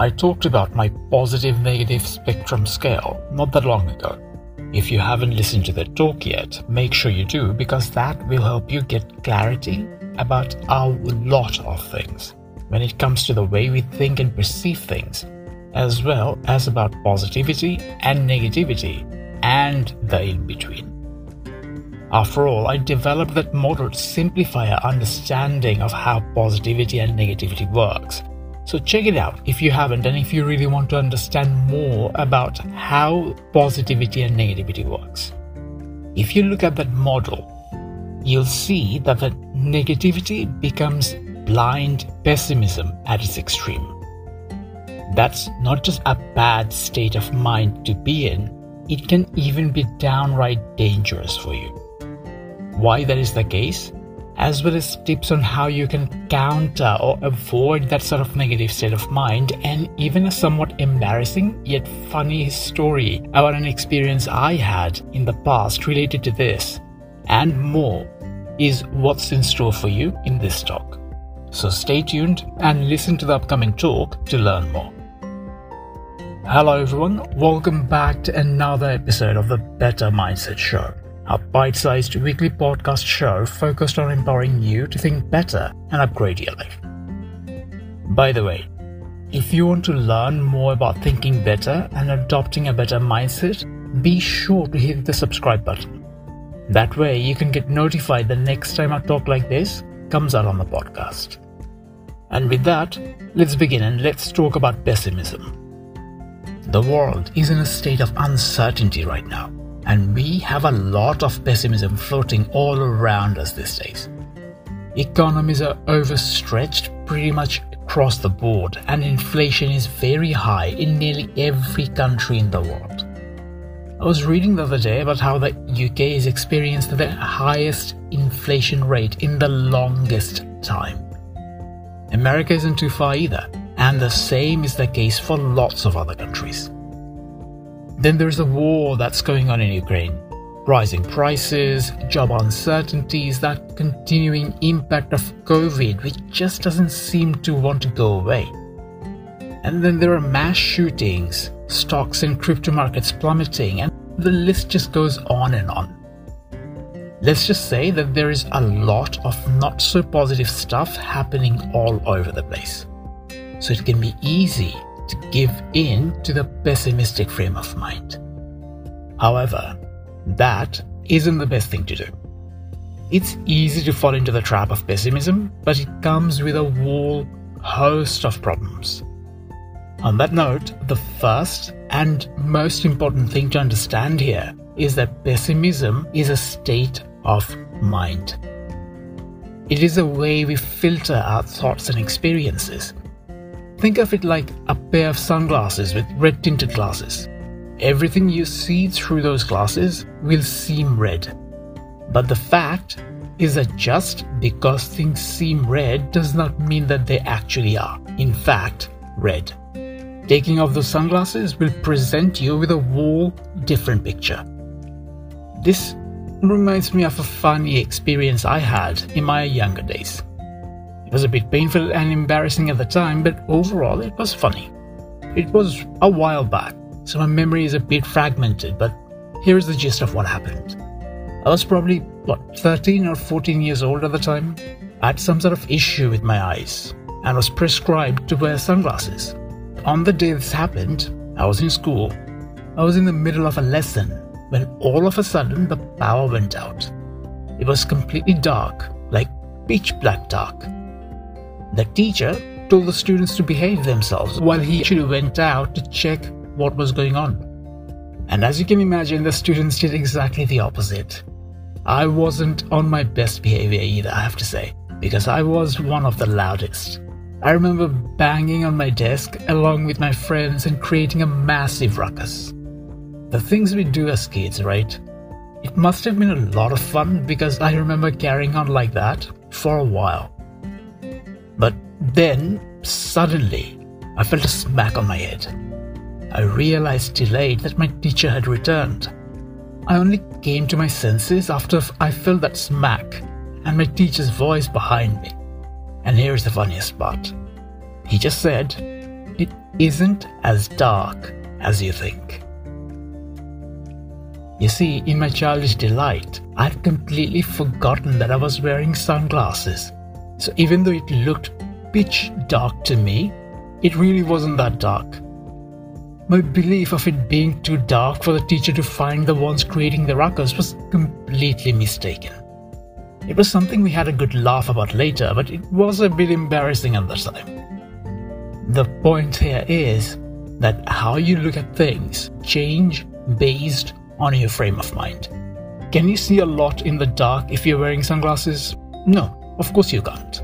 I talked about my positive negative spectrum scale not that long ago. If you haven't listened to the talk yet, make sure you do because that will help you get clarity about a lot of things when it comes to the way we think and perceive things, as well as about positivity and negativity and the in between. After all, I developed that model to simplify our understanding of how positivity and negativity works. So check it out if you haven't and if you really want to understand more about how positivity and negativity works. If you look at that model, you'll see that the negativity becomes blind pessimism at its extreme. That's not just a bad state of mind to be in, it can even be downright dangerous for you why that is the case, as well as tips on how you can counter or avoid that sort of negative state of mind, and even a somewhat embarrassing yet funny story about an experience I had in the past related to this, and more, is what's in store for you in this talk. So stay tuned and listen to the upcoming talk to learn more. Hello, everyone. Welcome back to another episode of the Better Mindset Show a bite sized weekly podcast show focused on empowering you to think better and upgrade your life. By the way, if you want to learn more about thinking better and adopting a better mindset, be sure to hit the subscribe button. That way, you can get notified the next time a talk like this comes out on the podcast. And with that, let's begin and let's talk about pessimism. The world is in a state of uncertainty right now and we have a lot of pessimism floating all around us these days. Economies are overstretched pretty much across the board, and inflation is very high in nearly every country in the world. I was reading the other day about how the UK has experienced the highest inflation rate in the longest time. America isn't too far either, and the same is the case for lots of other countries. Then there's a war that's going on in Ukraine. Rising prices, job uncertainties, that continuing impact of COVID, which just doesn't seem to want to go away. And then there are mass shootings, stocks and crypto markets plummeting, and the list just goes on and on. Let's just say that there is a lot of not so positive stuff happening all over the place. So it can be easy give in to the pessimistic frame of mind. However, that isn't the best thing to do. It's easy to fall into the trap of pessimism, but it comes with a whole host of problems. On that note, the first and most important thing to understand here is that pessimism is a state of mind. It is a way we filter our thoughts and experiences Think of it like a pair of sunglasses with red tinted glasses. Everything you see through those glasses will seem red. But the fact is that just because things seem red does not mean that they actually are, in fact, red. Taking off those sunglasses will present you with a whole different picture. This reminds me of a funny experience I had in my younger days. It was a bit painful and embarrassing at the time, but overall it was funny. It was a while back, so my memory is a bit fragmented, but here's the gist of what happened. I was probably, what, 13 or 14 years old at the time. I had some sort of issue with my eyes and was prescribed to wear sunglasses. On the day this happened, I was in school. I was in the middle of a lesson when all of a sudden the power went out. It was completely dark, like pitch black dark. The teacher told the students to behave themselves while he actually went out to check what was going on. And as you can imagine, the students did exactly the opposite. I wasn't on my best behavior either, I have to say, because I was one of the loudest. I remember banging on my desk along with my friends and creating a massive ruckus. The things we do as kids, right? It must have been a lot of fun because I remember carrying on like that for a while. Then, suddenly, I felt a smack on my head. I realized delayed that my teacher had returned. I only came to my senses after I felt that smack and my teacher's voice behind me. And here's the funniest part. He just said, Did, isn't as dark as you think. You see, in my childish delight, I'd completely forgotten that I was wearing sunglasses. So even though it looked pitch dark to me, it really wasn't that dark. My belief of it being too dark for the teacher to find the ones creating the ruckus was completely mistaken. It was something we had a good laugh about later, but it was a bit embarrassing at the time. The point here is that how you look at things change based on your frame of mind. Can you see a lot in the dark if you're wearing sunglasses? No, of course you can't.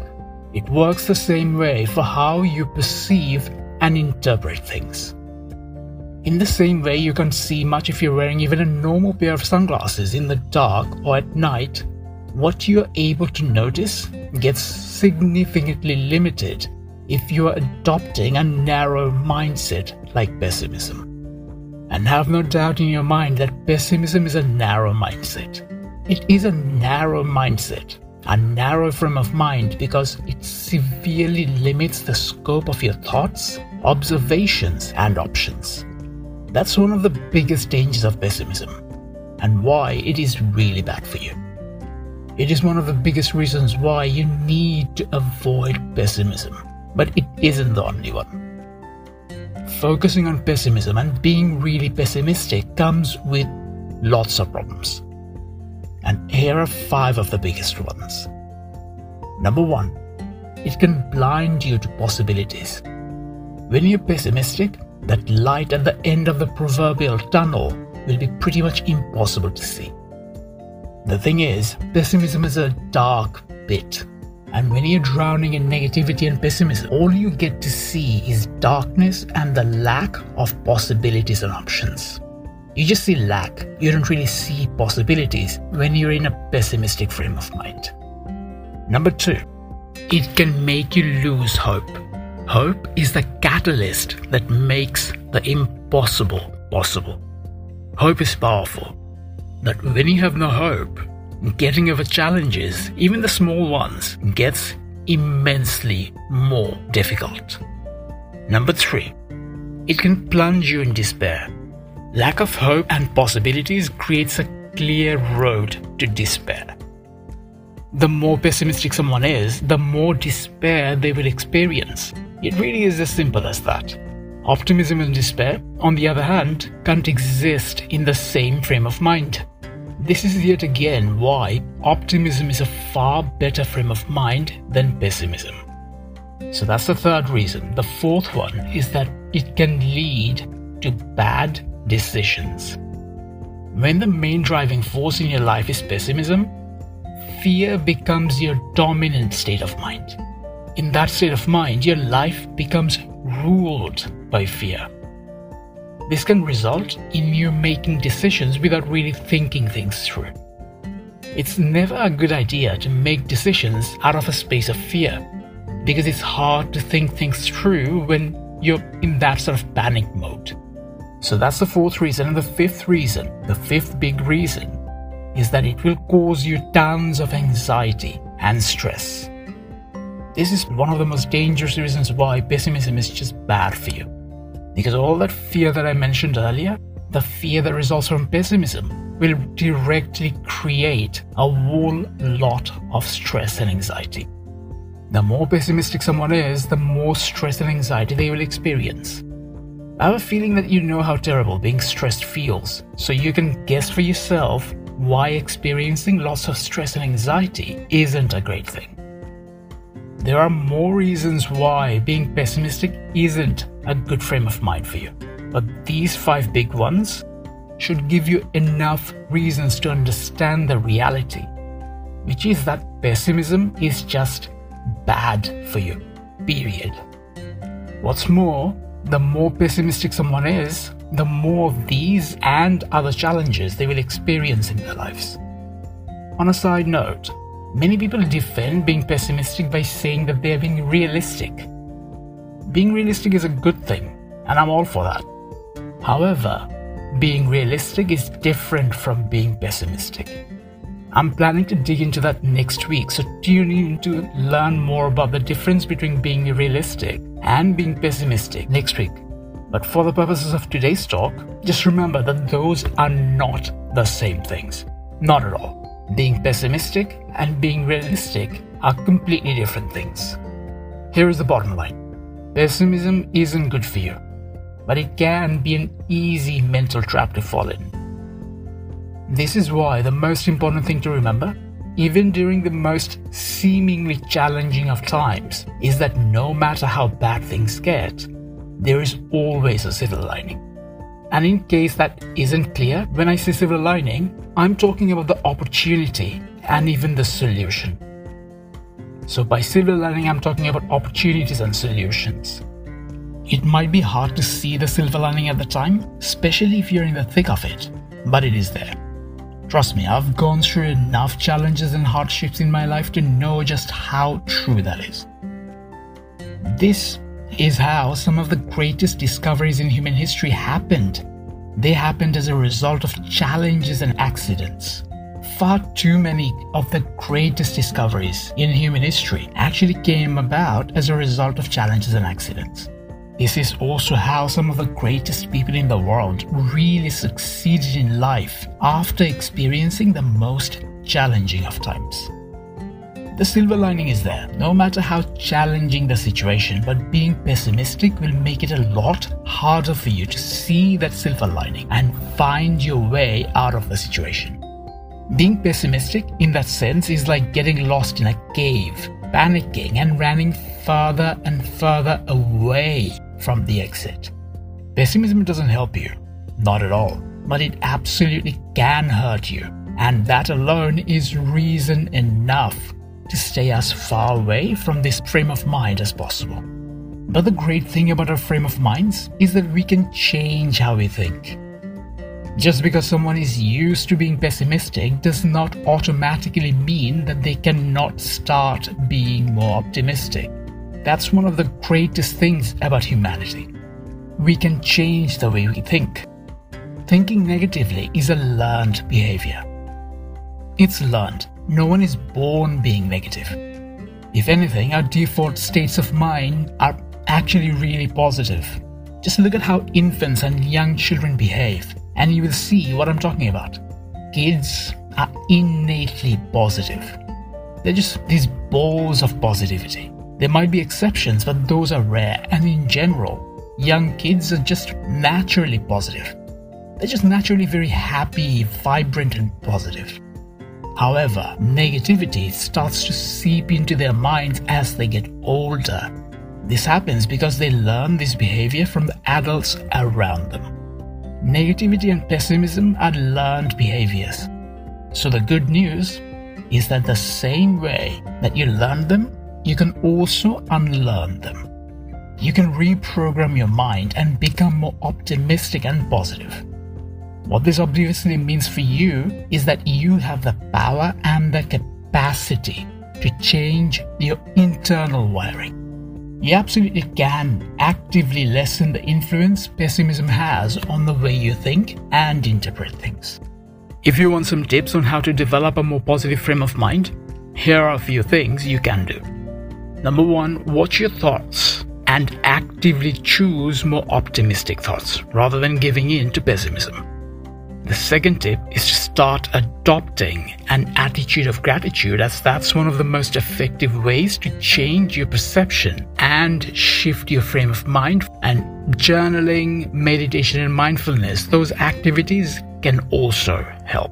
It works the same way for how you perceive and interpret things. In the same way, you can't see much if you're wearing even a normal pair of sunglasses in the dark or at night. What you're able to notice gets significantly limited if you are adopting a narrow mindset like pessimism. And have no doubt in your mind that pessimism is a narrow mindset. It is a narrow mindset, a narrow frame of mind because it severely limits the scope of your thoughts, observations, and options. That's one of the biggest dangers of pessimism, and why it is really bad for you. It is one of the biggest reasons why you need to avoid pessimism, but it isn't the only one focusing on pessimism and being really pessimistic comes with lots of problems. And here are five of the biggest ones. Number one, it can blind you to possibilities. When you're pessimistic, that light at the end of the proverbial tunnel will be pretty much impossible to see. The thing is, pessimism is a dark pit and when you're drowning in negativity and pessimism, all you get to see is darkness and the lack of possibilities and options. You just see lack. You don't really see possibilities when you're in a pessimistic frame of mind. Number two, it can make you lose hope. Hope is the catalyst that makes the impossible possible. Hope is powerful. But when you have no hope, getting over challenges, even the small ones, gets immensely more difficult. Number three, it can plunge you in despair. Lack of hope and possibilities creates a clear road to despair. The more pessimistic someone is, the more despair they will experience. It really is as simple as that. Optimism and despair, on the other hand, can't exist in the same frame of mind. This is yet again why optimism is a far better frame of mind than pessimism. So that's the third reason. The fourth one is that it can lead to bad decisions. When the main driving force in your life is pessimism, fear becomes your dominant state of mind. In that state of mind, your life becomes ruled by fear. This can result in you making decisions without really thinking things through. It's never a good idea to make decisions out of a space of fear, because it's hard to think things through when you're in that sort of panic mode. So that's the fourth reason. And the fifth reason, the fifth big reason, is that it will cause you tons of anxiety and stress. This is one of the most dangerous reasons why pessimism is just bad for you. Because all that fear that I mentioned earlier, the fear that results from pessimism, will directly create a whole lot of stress and anxiety. The more pessimistic someone is, the more stress and anxiety they will experience. I have a feeling that you know how terrible being stressed feels, so you can guess for yourself why experiencing lots of stress and anxiety isn't a great thing. There are more reasons why being pessimistic isn't a good frame of mind for you. But these five big ones should give you enough reasons to understand the reality, which is that pessimism is just bad for you. Period. What's more, the more pessimistic someone is, the more of these and other challenges they will experience in their lives. On a side note, many people defend being pessimistic by saying that they are being realistic being realistic is a good thing, and I'm all for that. However, being realistic is different from being pessimistic. I'm planning to dig into that next week, so tune in to learn more about the difference between being realistic and being pessimistic next week But for the purposes of today's talk, just remember that those are not the same things. Not at all. Being pessimistic and being realistic are completely different things. Here is the bottom line pessimism isn't good for you, but it can be an easy mental trap to fall in. This is why the most important thing to remember, even during the most seemingly challenging of times, is that no matter how bad things get, there is always a silver lining. And in case that isn't clear, when I say silver lining, I'm talking about the opportunity and even the solution. So, by silver lining, I'm talking about opportunities and solutions. It might be hard to see the silver lining at the time, especially if you're in the thick of it, but it is there. Trust me, I've gone through enough challenges and hardships in my life to know just how true that is. This is how some of the greatest discoveries in human history happened. They happened as a result of challenges and accidents. Far too many of the greatest discoveries in human history actually came about as a result of challenges and accidents. This is also how some of the greatest people in the world really succeeded in life after experiencing the most challenging of times. The silver lining is there, no matter how challenging the situation, but being pessimistic will make it a lot harder for you to see that silver lining and find your way out of the situation. Being pessimistic in that sense is like getting lost in a cave, panicking and running further and further away from the exit. Pessimism doesn't help you, not at all, but it absolutely can hurt you, and that alone is reason enough to stay as far away from this frame of mind as possible. But the great thing about our frame of minds is that we can change how we think. Just because someone is used to being pessimistic does not automatically mean that they cannot start being more optimistic. That's one of the greatest things about humanity. We can change the way we think. Thinking negatively is a learned behavior. It's learned, no one is born being negative. If anything, our default states of mind are actually really positive. Just look at how infants and young children behave, and you will see what I'm talking about. Kids are innately positive. They're just these balls of positivity. There might be exceptions, but those are rare, and in general, young kids are just naturally positive. They're just naturally very happy, vibrant, and positive. However, negativity starts to seep into their minds as they get older. This happens because they learn this behavior from the adults around them. Negativity and pessimism are learned behaviors. So, the good news is that the same way that you learn them, you can also unlearn them. You can reprogram your mind and become more optimistic and positive. What this obviously means for you is that you have the power and the capacity to change your internal wiring. You absolutely can actively lessen the influence pessimism has on the way you think and interpret things. If you want some tips on how to develop a more positive frame of mind, here are a few things you can do. Number one, watch your thoughts and actively choose more optimistic thoughts rather than giving in to pessimism. The second tip is to start adopting an attitude of gratitude, as that's one of the most effective ways to change your perception and shift your frame of mind. And journaling, meditation, and mindfulness, those activities can also help.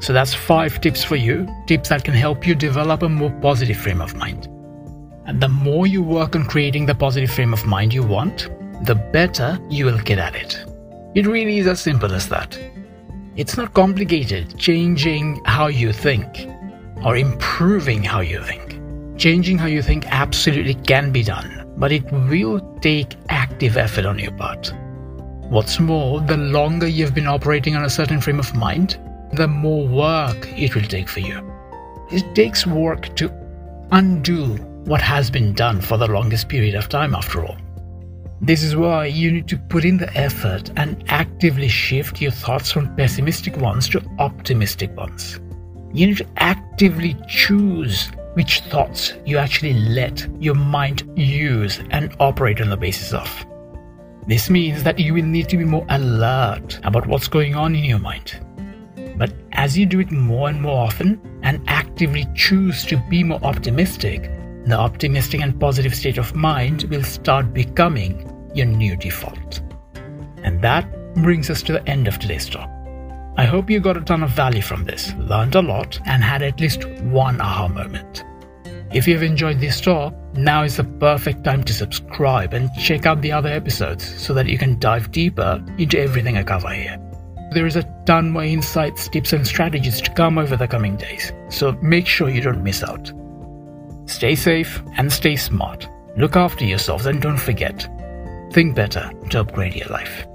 So that's five tips for you, tips that can help you develop a more positive frame of mind. And the more you work on creating the positive frame of mind you want, the better you will get at it. It really is as simple as that. It's not complicated changing how you think or improving how you think. Changing how you think absolutely can be done, but it will take active effort on your part. What's more, the longer you've been operating on a certain frame of mind, the more work it will take for you. It takes work to undo what has been done for the longest period of time, after all. This is why you need to put in the effort and actively shift your thoughts from pessimistic ones to optimistic ones. You need to actively choose which thoughts you actually let your mind use and operate on the basis of. This means that you will need to be more alert about what's going on in your mind. But as you do it more and more often and actively choose to be more optimistic, the optimistic and positive state of mind will start becoming your new default. And that brings us to the end of today's talk. I hope you got a ton of value from this, learned a lot, and had at least one aha moment. If you've enjoyed this talk, now is the perfect time to subscribe and check out the other episodes so that you can dive deeper into everything I cover here. There is a ton more insights, tips, and strategies to come over the coming days, so make sure you don't miss out. Stay safe and stay smart. Look after yourselves and don't forget think better to upgrade your life.